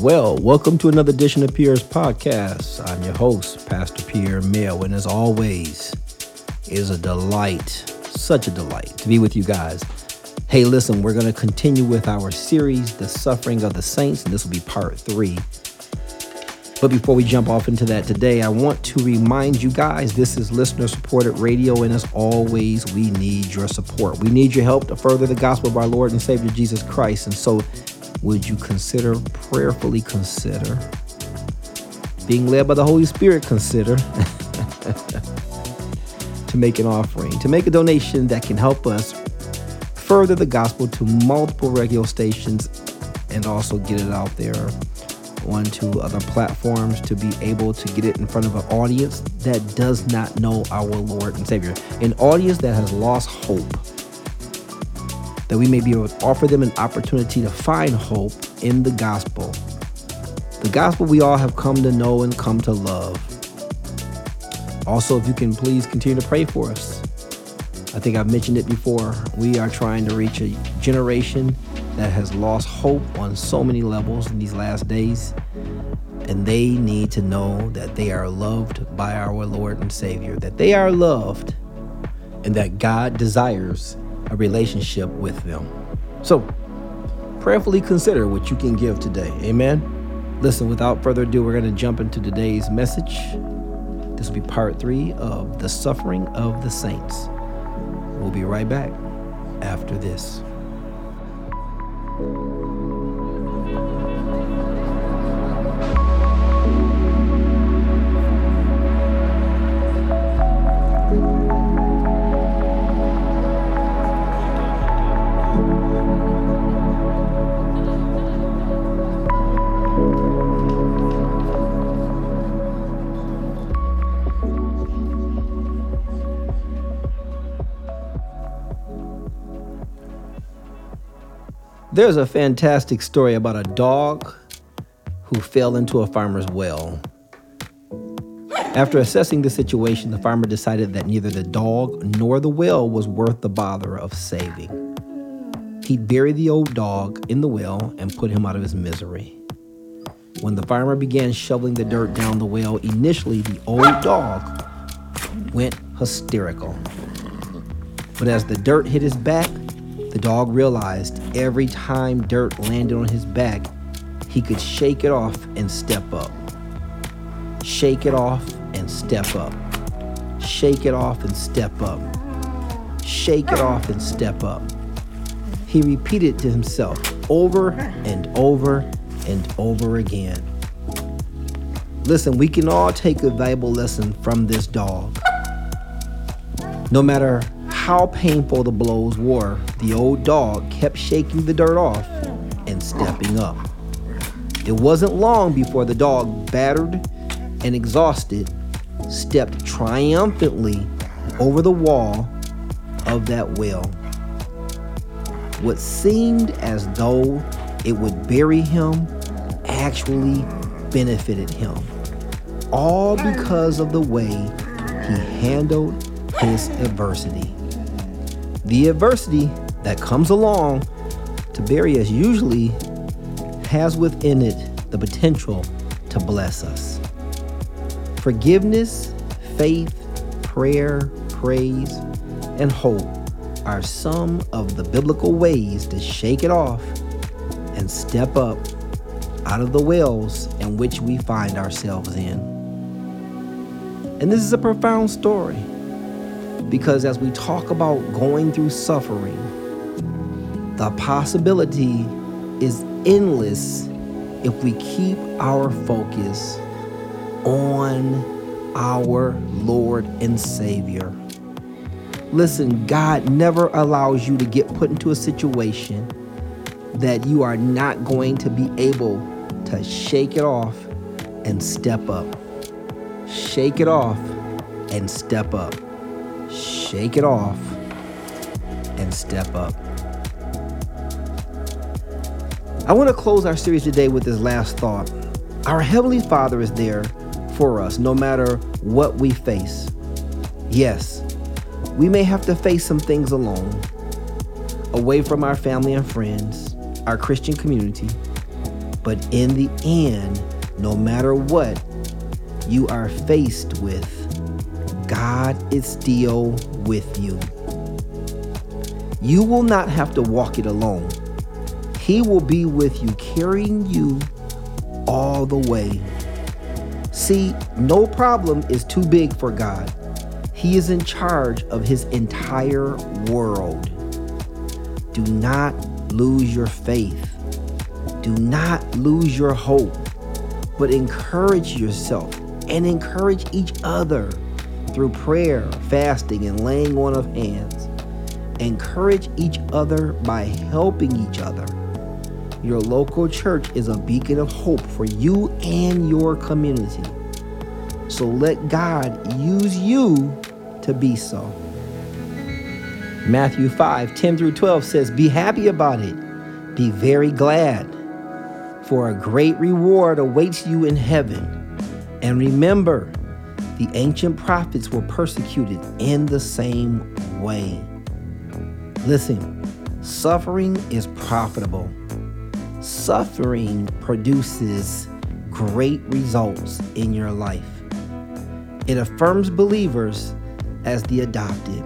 Well, welcome to another edition of Pierre's Podcast. I'm your host, Pastor Pierre Mail, and as always, it is a delight, such a delight to be with you guys. Hey, listen, we're going to continue with our series, The Suffering of the Saints, and this will be part three. But before we jump off into that today, I want to remind you guys this is listener supported radio, and as always, we need your support. We need your help to further the gospel of our Lord and Savior Jesus Christ. And so, would you consider, prayerfully consider, being led by the Holy Spirit, consider to make an offering, to make a donation that can help us further the gospel to multiple radio stations and also get it out there onto other platforms to be able to get it in front of an audience that does not know our Lord and Savior, an audience that has lost hope that we may be able to offer them an opportunity to find hope in the gospel. The gospel we all have come to know and come to love. Also, if you can please continue to pray for us. I think I've mentioned it before. We are trying to reach a generation that has lost hope on so many levels in these last days. And they need to know that they are loved by our Lord and Savior, that they are loved, and that God desires a relationship with them. So, prayerfully consider what you can give today. Amen. Listen, without further ado, we're going to jump into today's message. This will be part three of the suffering of the saints. We'll be right back after this. There's a fantastic story about a dog who fell into a farmer's well. After assessing the situation, the farmer decided that neither the dog nor the well was worth the bother of saving. He'd bury the old dog in the well and put him out of his misery. When the farmer began shoveling the dirt down the well, initially the old dog went hysterical. But as the dirt hit his back, the dog realized every time dirt landed on his back, he could shake it off and step up. Shake it off and step up. Shake it off and step up. Shake it off and step up. He repeated to himself over and over and over again. Listen, we can all take a valuable lesson from this dog. No matter how painful the blows were, the old dog kept shaking the dirt off and stepping up. It wasn't long before the dog, battered and exhausted, stepped triumphantly over the wall of that well. What seemed as though it would bury him actually benefited him, all because of the way he handled his adversity. The adversity that comes along to bury us usually has within it the potential to bless us. Forgiveness, faith, prayer, praise, and hope are some of the biblical ways to shake it off and step up out of the wells in which we find ourselves in. And this is a profound story. Because as we talk about going through suffering, the possibility is endless if we keep our focus on our Lord and Savior. Listen, God never allows you to get put into a situation that you are not going to be able to shake it off and step up. Shake it off and step up shake it off, and step up. I want to close our series today with this last thought. Our Heavenly Father is there for us no matter what we face. Yes, we may have to face some things alone, away from our family and friends, our Christian community. But in the end, no matter what you are faced with, God is still with you. You will not have to walk it alone. He will be with you, carrying you all the way. See, no problem is too big for God. He is in charge of his entire world. Do not lose your faith. Do not lose your hope, but encourage yourself and encourage each other through prayer, fasting, and laying on of hands. Encourage each other by helping each other. Your local church is a beacon of hope for you and your community. So let God use you to be so. Matthew 5 10 through 12 says, Be happy about it, be very glad, for a great reward awaits you in heaven. And remember, the ancient prophets were persecuted in the same way. Listen, suffering is profitable. Suffering produces great results in your life. It affirms believers as the adopted.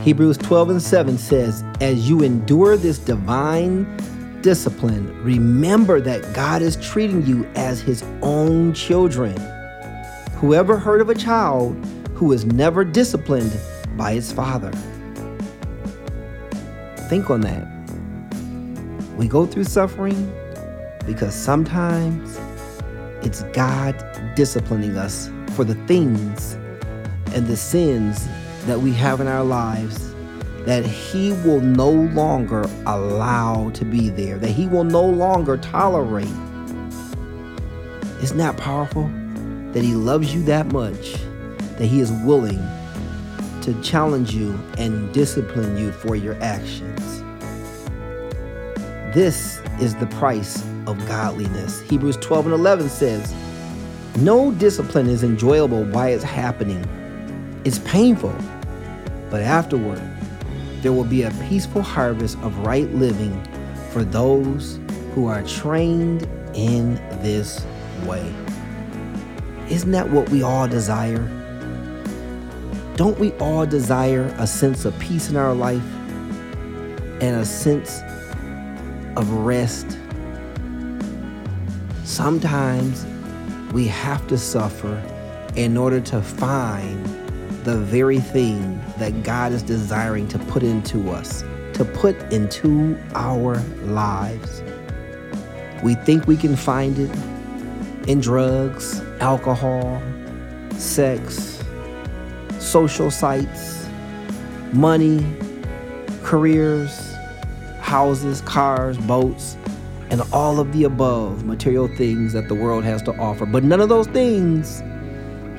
Hebrews 12 and 7 says, As you endure this divine discipline, remember that God is treating you as his own children. Whoever heard of a child who was never disciplined by his father? Think on that. We go through suffering because sometimes it's God disciplining us for the things and the sins that we have in our lives that He will no longer allow to be there, that He will no longer tolerate. Isn't that powerful? That He loves you that much, that He is willing to challenge you and discipline you for your actions. This is the price of godliness. Hebrews 12 and 11 says, No discipline is enjoyable while it's happening. It's painful, but afterward, there will be a peaceful harvest of right living for those who are trained in this way. Isn't that what we all desire? Don't we all desire a sense of peace in our life and a sense of rest. Sometimes we have to suffer in order to find the very thing that God is desiring to put into us, to put into our lives. We think we can find it in drugs, alcohol, sex, social sites, money, careers, houses, cars, boats, and all of the above material things that the world has to offer. But none of those things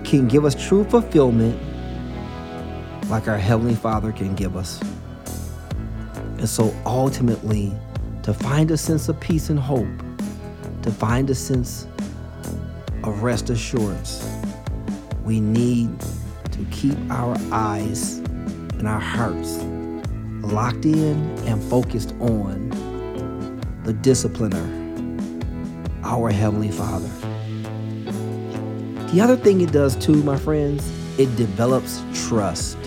can give us true fulfillment like our Heavenly Father can give us. And so ultimately, to find a sense of peace and hope, to find a sense of rest assurance, we need to keep our eyes and our hearts locked in and focused on the discipliner, our Heavenly Father. The other thing it does too, my friends, it develops trust.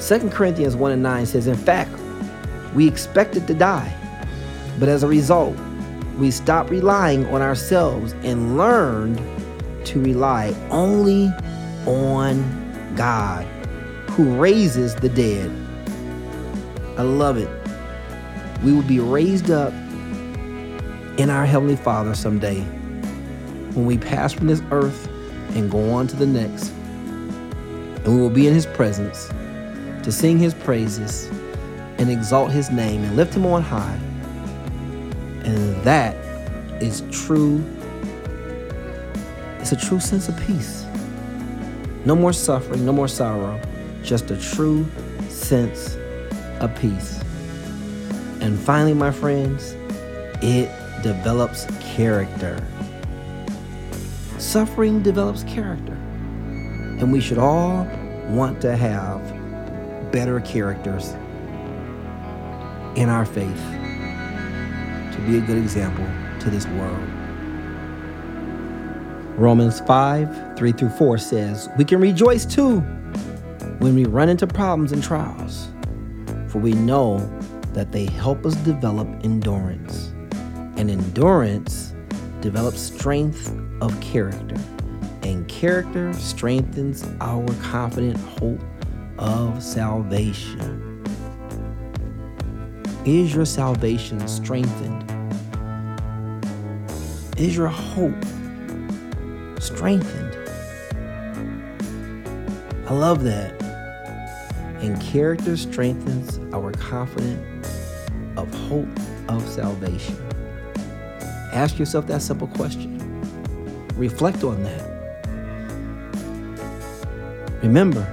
2 Corinthians 1 and 9 says, In fact, we expected to die, but as a result, we stopped relying on ourselves and learned to rely only on God, who raises the dead. I love it. We will be raised up in our Heavenly Father someday when we pass from this earth and go on to the next. And we will be in His presence to sing His praises and exalt His name and lift Him on high. And that is true. It's a true sense of peace. No more suffering, no more sorrow, just a true sense of peace. And finally, my friends, it develops character. Suffering develops character. And we should all want to have better characters in our faith be a good example to this world. Romans 5 3 through 4 says, We can rejoice too when we run into problems and trials, for we know that they help us develop endurance. And endurance develops strength of character, and character strengthens our confident hope of salvation. Is your salvation strengthened? Is your hope strengthened? I love that. And character strengthens our confidence of hope of salvation. Ask yourself that simple question. Reflect on that. Remember,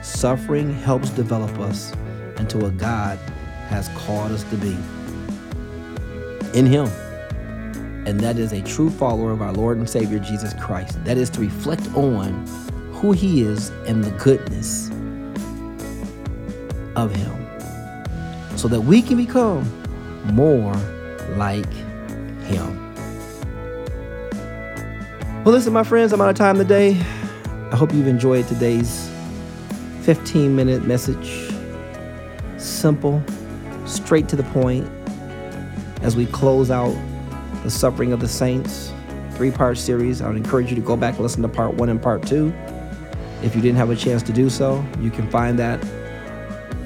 suffering helps develop us into what God has called us to be in Him. And that is a true follower of our Lord and Savior Jesus Christ. That is to reflect on who He is and the goodness of Him so that we can become more like Him. Well, listen, my friends, I'm out of time today. I hope you've enjoyed today's 15 minute message. Simple, straight to the point as we close out the suffering of the saints three part series. I would encourage you to go back and listen to part one and part two. If you didn't have a chance to do so, you can find that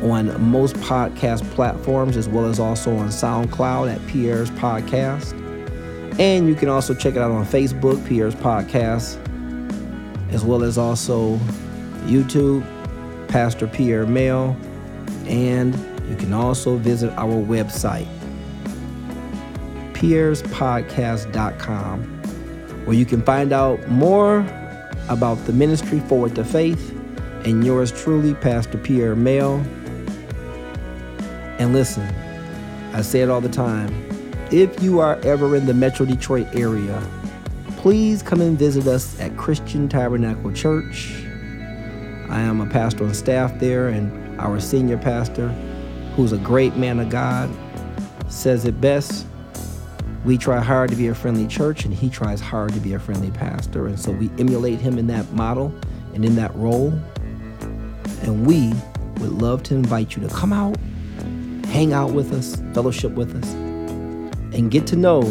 on most podcast platforms as well as also on SoundCloud at Pierre's Podcast. And you can also check it out on Facebook, Pierre's Podcast, as well as also YouTube, Pastor Pierre Mail, and you can also visit our website, pierrespodcast.com, where you can find out more about the ministry Forward to Faith and yours truly, Pastor Pierre Mail. And listen, I say it all the time. If you are ever in the Metro Detroit area, please come and visit us at Christian Tabernacle Church. I am a pastor on staff there, and our senior pastor, who's a great man of God, says it best. We try hard to be a friendly church, and he tries hard to be a friendly pastor. And so we emulate him in that model and in that role. And we would love to invite you to come out, hang out with us, fellowship with us, and get to know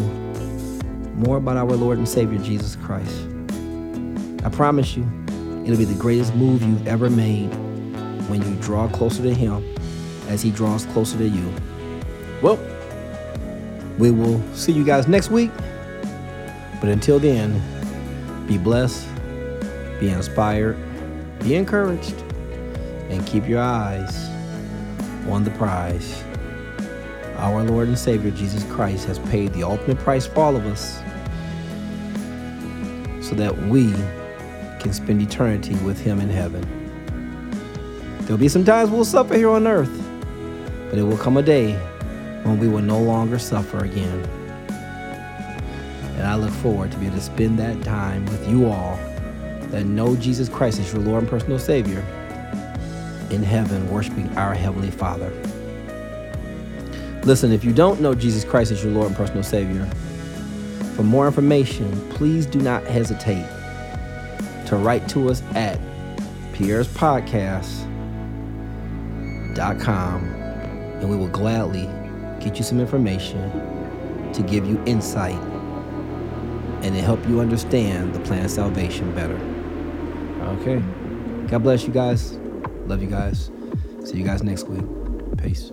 more about our Lord and Savior Jesus Christ. I promise you, it'll be the greatest move you've ever made when you draw closer to Him as He draws closer to you. Well, we will see you guys next week. But until then, be blessed, be inspired, be encouraged, and keep your eyes on the prize. Our Lord and Savior Jesus Christ has paid the ultimate price for all of us so that we can spend eternity with Him in heaven. There'll be some times we'll suffer here on earth, but it will come a day when we will no longer suffer again. And I look forward to be able to spend that time with you all that know Jesus Christ as your Lord and personal Savior in heaven, worshiping our Heavenly Father. Listen, if you don't know Jesus Christ as your Lord and personal Savior, for more information, please do not hesitate to write to us at Pierre's Podcast.com and we will gladly get you some information to give you insight and to help you understand the plan of salvation better. Okay. God bless you guys. Love you guys. See you guys next week. Peace.